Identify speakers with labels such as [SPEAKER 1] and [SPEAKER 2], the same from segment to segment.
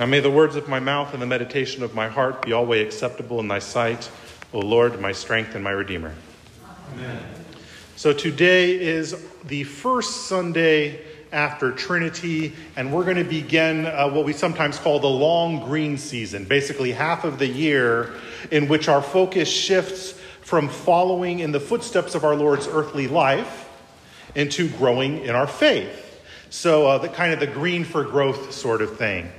[SPEAKER 1] Now may the words of my mouth and the meditation of my heart be always acceptable in thy sight, O Lord, my strength and my Redeemer. Amen. So today is the first Sunday after Trinity, and we're going to begin uh, what we sometimes call the long green season, basically half of the year in which our focus shifts from following in the footsteps of our Lord's earthly life into growing in our faith. So, uh, the kind of the green for growth sort of thing.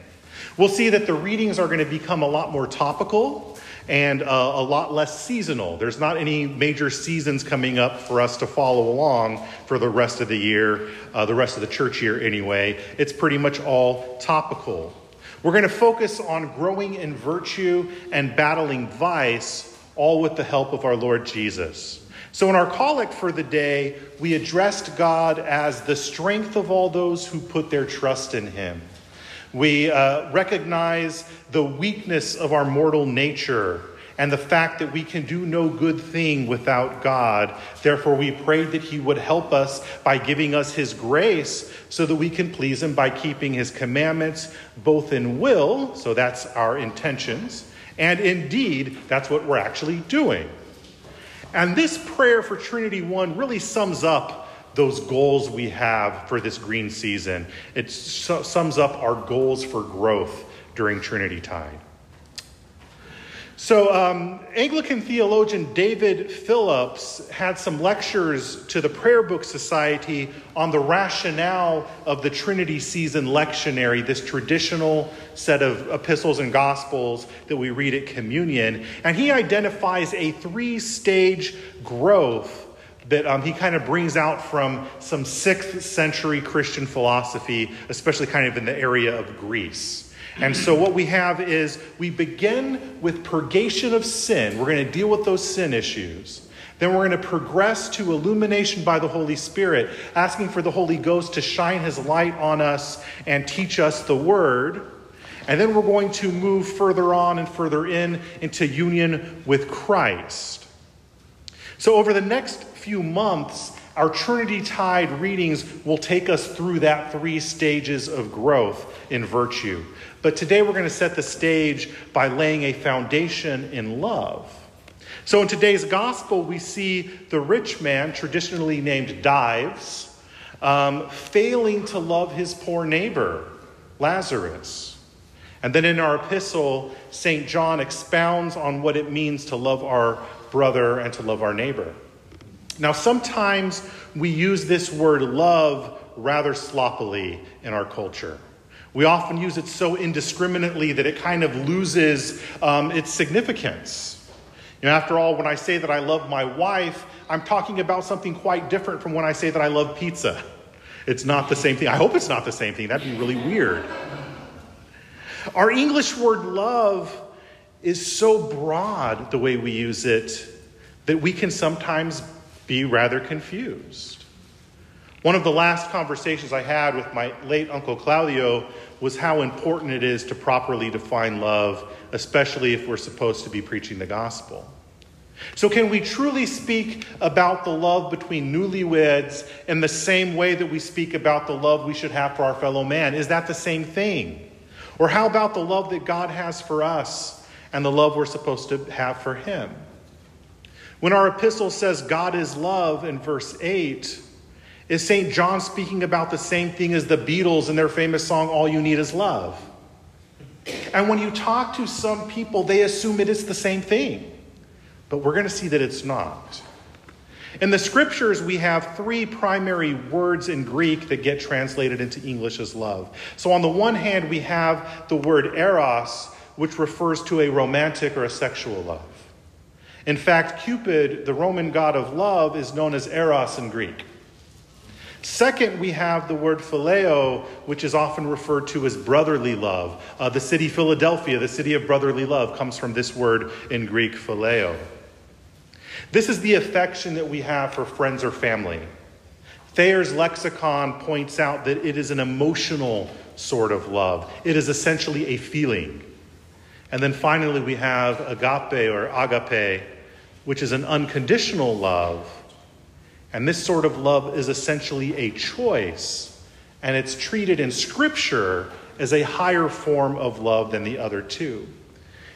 [SPEAKER 1] We'll see that the readings are going to become a lot more topical and uh, a lot less seasonal. There's not any major seasons coming up for us to follow along for the rest of the year, uh, the rest of the church year anyway. It's pretty much all topical. We're going to focus on growing in virtue and battling vice, all with the help of our Lord Jesus. So, in our collect for the day, we addressed God as the strength of all those who put their trust in Him. We uh, recognize the weakness of our mortal nature and the fact that we can do no good thing without God. Therefore, we prayed that He would help us by giving us His grace so that we can please Him by keeping His commandments, both in will, so that's our intentions, and indeed, that's what we're actually doing. And this prayer for Trinity 1 really sums up those goals we have for this green season. It sums up our goals for growth during Trinity Tide. So, um, Anglican theologian David Phillips had some lectures to the Prayer Book Society on the rationale of the Trinity season lectionary, this traditional set of epistles and gospels that we read at communion. And he identifies a three stage growth that um, he kind of brings out from some sixth century Christian philosophy, especially kind of in the area of Greece. And so, what we have is we begin with purgation of sin. We're going to deal with those sin issues. Then we're going to progress to illumination by the Holy Spirit, asking for the Holy Ghost to shine his light on us and teach us the word. And then we're going to move further on and further in into union with Christ. So, over the next few months, our Trinity Tide readings will take us through that three stages of growth in virtue. But today we're going to set the stage by laying a foundation in love. So in today's gospel, we see the rich man, traditionally named Dives, um, failing to love his poor neighbor, Lazarus. And then in our epistle, St. John expounds on what it means to love our brother and to love our neighbor. Now, sometimes we use this word love rather sloppily in our culture. We often use it so indiscriminately that it kind of loses um, its significance. You know, after all, when I say that I love my wife, I'm talking about something quite different from when I say that I love pizza. It's not the same thing. I hope it's not the same thing. That'd be really weird. Our English word love is so broad, the way we use it, that we can sometimes be rather confused. One of the last conversations I had with my late Uncle Claudio was how important it is to properly define love, especially if we're supposed to be preaching the gospel. So, can we truly speak about the love between newlyweds in the same way that we speak about the love we should have for our fellow man? Is that the same thing? Or how about the love that God has for us and the love we're supposed to have for Him? When our epistle says God is love in verse 8, is St. John speaking about the same thing as the Beatles in their famous song, All You Need Is Love? And when you talk to some people, they assume it is the same thing. But we're going to see that it's not. In the scriptures, we have three primary words in Greek that get translated into English as love. So, on the one hand, we have the word eros, which refers to a romantic or a sexual love. In fact, Cupid, the Roman god of love, is known as Eros in Greek. Second, we have the word phileo, which is often referred to as brotherly love. Uh, the city Philadelphia, the city of brotherly love, comes from this word in Greek, phileo. This is the affection that we have for friends or family. Thayer's lexicon points out that it is an emotional sort of love, it is essentially a feeling. And then finally, we have agape or agape, which is an unconditional love. And this sort of love is essentially a choice, and it's treated in Scripture as a higher form of love than the other two.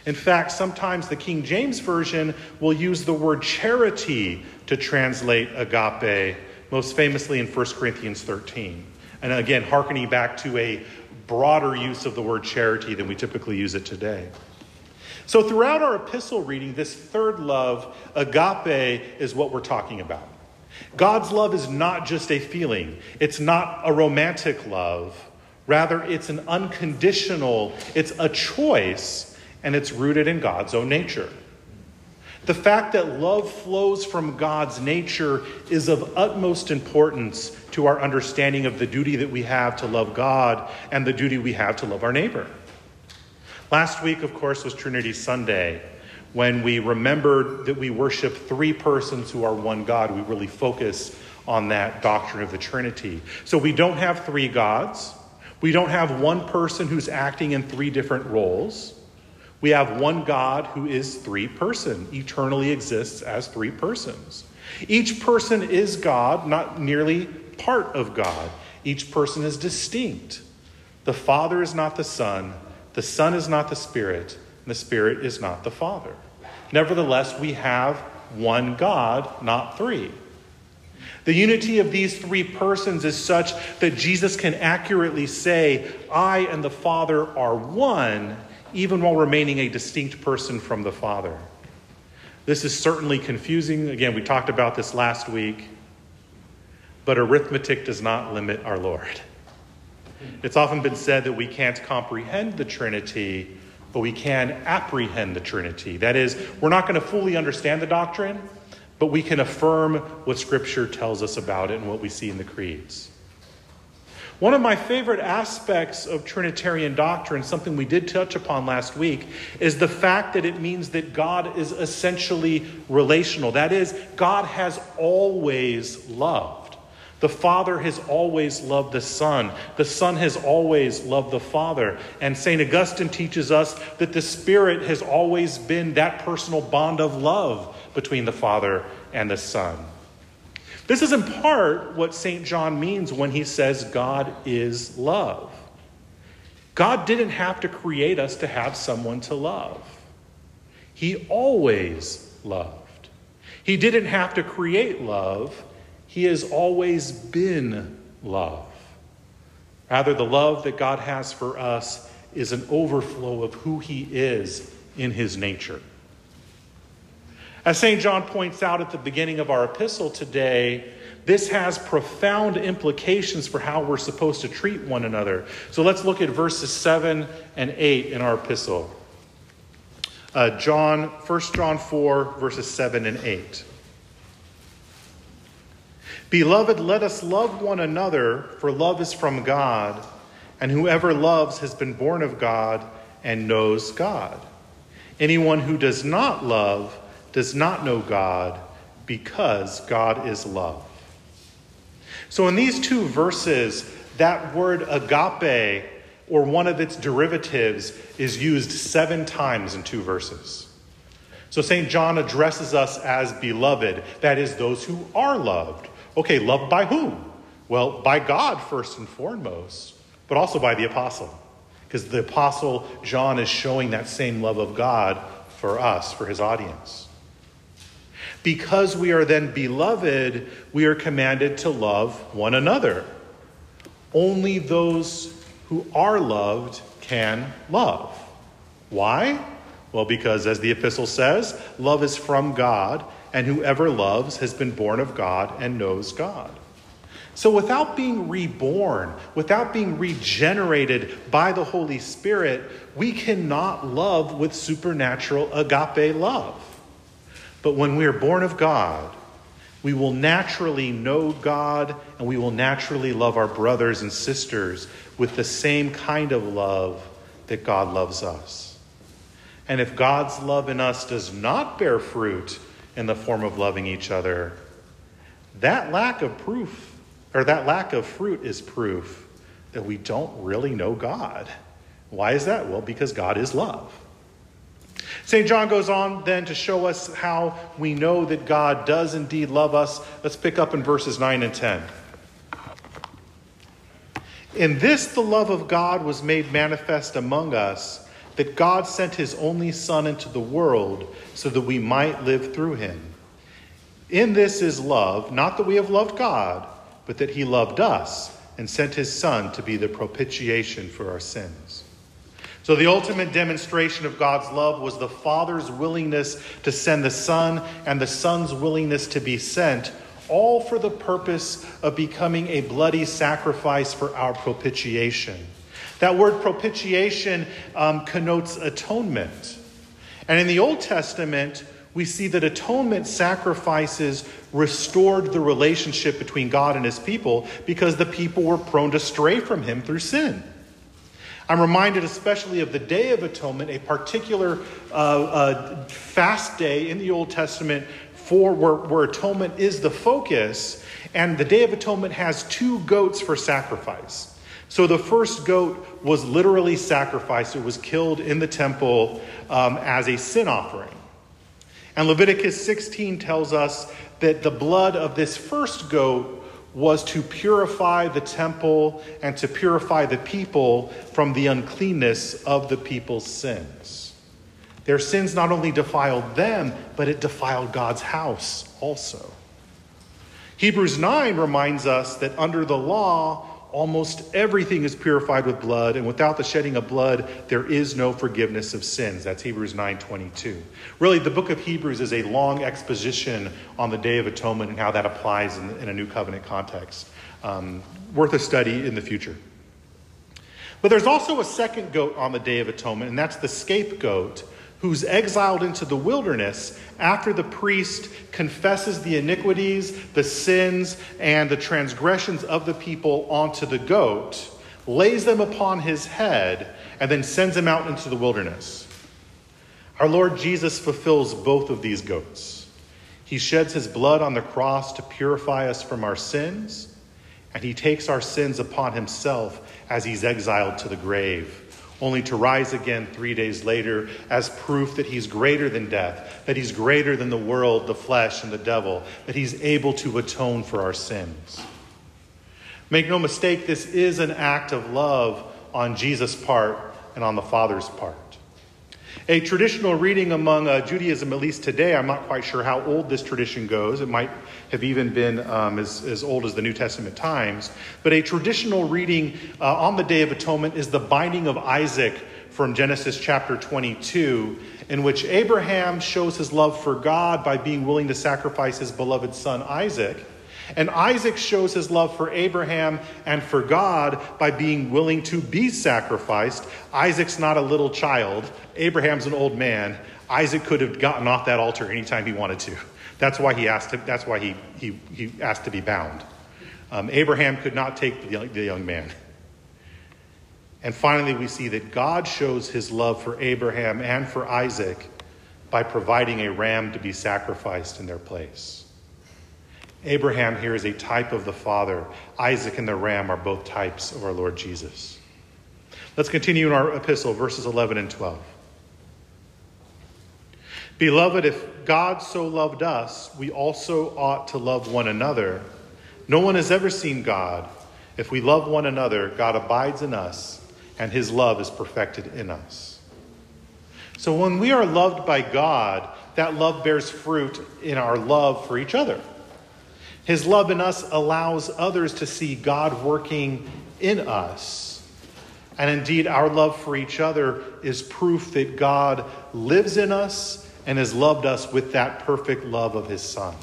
[SPEAKER 1] In fact, sometimes the King James Version will use the word charity to translate agape, most famously in 1 Corinthians 13. And again, hearkening back to a broader use of the word charity than we typically use it today. So, throughout our epistle reading, this third love, agape, is what we're talking about. God's love is not just a feeling, it's not a romantic love. Rather, it's an unconditional, it's a choice, and it's rooted in God's own nature. The fact that love flows from God's nature is of utmost importance to our understanding of the duty that we have to love God and the duty we have to love our neighbor. Last week, of course, was Trinity Sunday when we remembered that we worship three persons who are one God. We really focus on that doctrine of the Trinity. So we don't have three gods. We don't have one person who's acting in three different roles. We have one God who is three person, eternally exists as three persons. Each person is God, not merely part of God. Each person is distinct. The Father is not the Son, the Son is not the Spirit, and the Spirit is not the Father. Nevertheless, we have one God, not three. The unity of these three persons is such that Jesus can accurately say, I and the Father are one, even while remaining a distinct person from the Father. This is certainly confusing. Again, we talked about this last week, but arithmetic does not limit our Lord. It's often been said that we can't comprehend the Trinity, but we can apprehend the Trinity. That is, we're not going to fully understand the doctrine, but we can affirm what Scripture tells us about it and what we see in the creeds. One of my favorite aspects of Trinitarian doctrine, something we did touch upon last week, is the fact that it means that God is essentially relational. That is, God has always loved. The Father has always loved the Son. The Son has always loved the Father. And St. Augustine teaches us that the Spirit has always been that personal bond of love between the Father and the Son. This is in part what St. John means when he says God is love. God didn't have to create us to have someone to love, He always loved. He didn't have to create love, He has always been love. Rather, the love that God has for us is an overflow of who He is in His nature. As St. John points out at the beginning of our epistle today, this has profound implications for how we're supposed to treat one another. So let's look at verses 7 and 8 in our epistle. Uh, John, 1 John 4, verses 7 and 8. Beloved, let us love one another, for love is from God, and whoever loves has been born of God and knows God. Anyone who does not love does not know God because God is love. So, in these two verses, that word agape, or one of its derivatives, is used seven times in two verses. So, St. John addresses us as beloved, that is, those who are loved. Okay, loved by whom? Well, by God first and foremost, but also by the apostle. Because the apostle John is showing that same love of God for us, for his audience. Because we are then beloved, we are commanded to love one another. Only those who are loved can love. Why? Well, because as the epistle says, love is from God, and whoever loves has been born of God and knows God. So, without being reborn, without being regenerated by the Holy Spirit, we cannot love with supernatural agape love. But when we are born of God, we will naturally know God and we will naturally love our brothers and sisters with the same kind of love that God loves us. And if God's love in us does not bear fruit in the form of loving each other, that lack of proof, or that lack of fruit, is proof that we don't really know God. Why is that? Well, because God is love. St. John goes on then to show us how we know that God does indeed love us. Let's pick up in verses 9 and 10. In this, the love of God was made manifest among us, that God sent his only Son into the world so that we might live through him. In this is love, not that we have loved God, but that he loved us and sent his Son to be the propitiation for our sins. So, the ultimate demonstration of God's love was the Father's willingness to send the Son and the Son's willingness to be sent all for the purpose of becoming a bloody sacrifice for our propitiation. That word propitiation um, connotes atonement. And in the Old Testament, we see that atonement sacrifices restored the relationship between God and his people because the people were prone to stray from him through sin. I'm reminded especially of the Day of Atonement, a particular uh, uh, fast day in the Old Testament for where, where atonement is the focus. And the Day of Atonement has two goats for sacrifice. So the first goat was literally sacrificed, it was killed in the temple um, as a sin offering. And Leviticus 16 tells us that the blood of this first goat was to purify the temple and to purify the people from the uncleanness of the people's sins. Their sins not only defiled them, but it defiled God's house also. Hebrews 9 reminds us that under the law, almost everything is purified with blood, and without the shedding of blood, there is no forgiveness of sins. That's Hebrews 9:22. Really, the book of Hebrews is a long exposition on the Day of Atonement and how that applies in, in a new covenant context. Um, worth a study in the future. But there's also a second goat on the Day of Atonement, and that's the scapegoat who's exiled into the wilderness after the priest confesses the iniquities, the sins, and the transgressions of the people onto the goat, lays them upon his head, and then sends him out into the wilderness. Our Lord Jesus fulfills both of these goats. He sheds his blood on the cross to purify us from our sins, and he takes our sins upon himself as he's exiled to the grave only to rise again three days later as proof that he's greater than death, that he's greater than the world, the flesh, and the devil, that he's able to atone for our sins. Make no mistake, this is an act of love on Jesus' part and on the Father's part. A traditional reading among uh, Judaism, at least today, I'm not quite sure how old this tradition goes. It might have even been um, as, as old as the New Testament times. But a traditional reading uh, on the Day of Atonement is the binding of Isaac from Genesis chapter 22, in which Abraham shows his love for God by being willing to sacrifice his beloved son Isaac. And Isaac shows his love for Abraham and for God by being willing to be sacrificed. Isaac's not a little child, Abraham's an old man. Isaac could have gotten off that altar anytime he wanted to. That's why he asked to, that's why he, he, he asked to be bound. Um, Abraham could not take the young, the young man. And finally, we see that God shows his love for Abraham and for Isaac by providing a ram to be sacrificed in their place. Abraham here is a type of the Father. Isaac and the ram are both types of our Lord Jesus. Let's continue in our epistle, verses 11 and 12. Beloved, if God so loved us, we also ought to love one another. No one has ever seen God. If we love one another, God abides in us, and his love is perfected in us. So when we are loved by God, that love bears fruit in our love for each other. His love in us allows others to see God working in us. And indeed, our love for each other is proof that God lives in us and has loved us with that perfect love of his Son.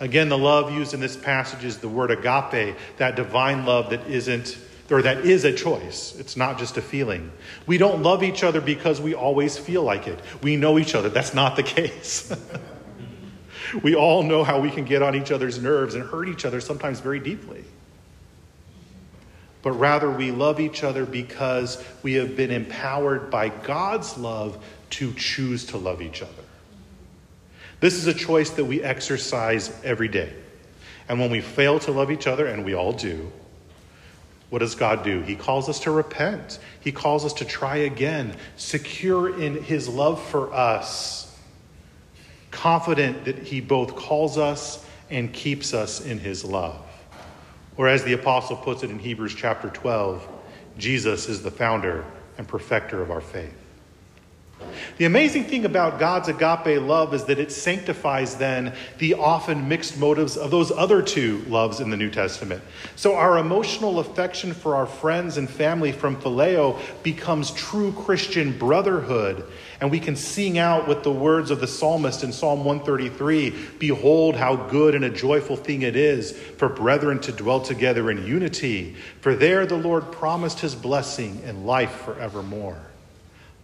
[SPEAKER 1] Again, the love used in this passage is the word agape, that divine love that isn't, or that is a choice. It's not just a feeling. We don't love each other because we always feel like it. We know each other. That's not the case. We all know how we can get on each other's nerves and hurt each other sometimes very deeply. But rather, we love each other because we have been empowered by God's love to choose to love each other. This is a choice that we exercise every day. And when we fail to love each other, and we all do, what does God do? He calls us to repent. He calls us to try again, secure in His love for us confident that He both calls us and keeps us in His love. Or as the apostle puts it in Hebrews chapter 12, Jesus is the founder and perfecter of our faith. The amazing thing about God's agape love is that it sanctifies then the often mixed motives of those other two loves in the New Testament. So our emotional affection for our friends and family from Phileo becomes true Christian brotherhood. And we can sing out with the words of the psalmist in Psalm 133 Behold, how good and a joyful thing it is for brethren to dwell together in unity. For there the Lord promised his blessing and life forevermore.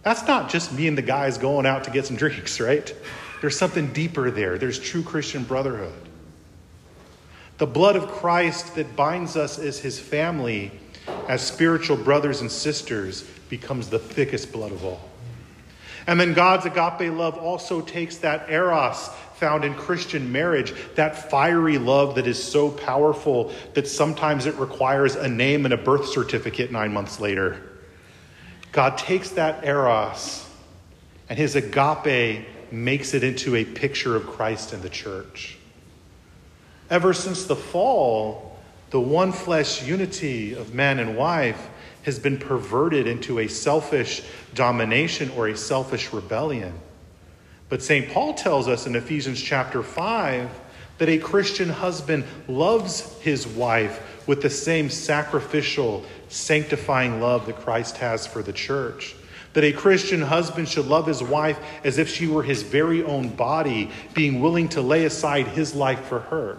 [SPEAKER 1] That's not just me and the guys going out to get some drinks, right? There's something deeper there. There's true Christian brotherhood. The blood of Christ that binds us as his family, as spiritual brothers and sisters, becomes the thickest blood of all. And then God's agape love also takes that eros found in Christian marriage, that fiery love that is so powerful that sometimes it requires a name and a birth certificate nine months later. God takes that eros and his agape makes it into a picture of Christ and the church. Ever since the fall, the one flesh unity of man and wife has been perverted into a selfish domination or a selfish rebellion. But St. Paul tells us in Ephesians chapter 5 that a Christian husband loves his wife with the same sacrificial, sanctifying love that Christ has for the church. That a Christian husband should love his wife as if she were his very own body, being willing to lay aside his life for her.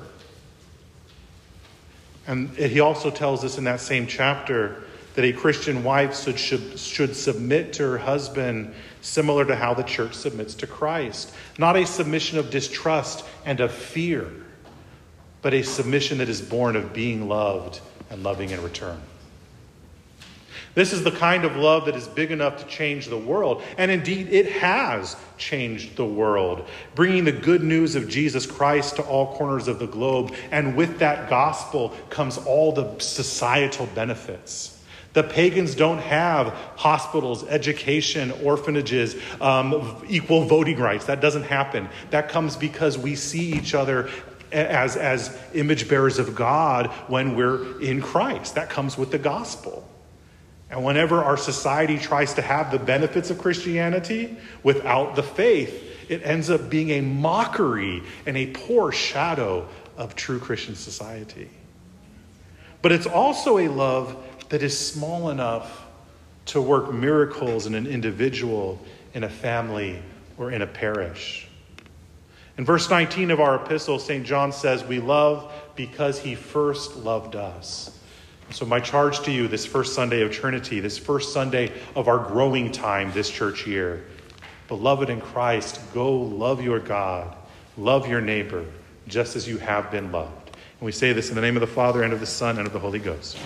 [SPEAKER 1] And he also tells us in that same chapter that a Christian wife should, should, should submit to her husband similar to how the church submits to Christ. Not a submission of distrust and of fear but a submission that is born of being loved and loving in return. This is the kind of love that is big enough to change the world. And indeed, it has changed the world, bringing the good news of Jesus Christ to all corners of the globe. And with that gospel comes all the societal benefits. The pagans don't have hospitals, education, orphanages, um, equal voting rights. That doesn't happen. That comes because we see each other as, as image bearers of God when we're in Christ. That comes with the gospel. And whenever our society tries to have the benefits of Christianity without the faith, it ends up being a mockery and a poor shadow of true Christian society. But it's also a love that is small enough to work miracles in an individual, in a family, or in a parish. In verse 19 of our epistle, St. John says, We love because he first loved us. So, my charge to you this first Sunday of Trinity, this first Sunday of our growing time this church year, beloved in Christ, go love your God, love your neighbor, just as you have been loved. And we say this in the name of the Father, and of the Son, and of the Holy Ghost.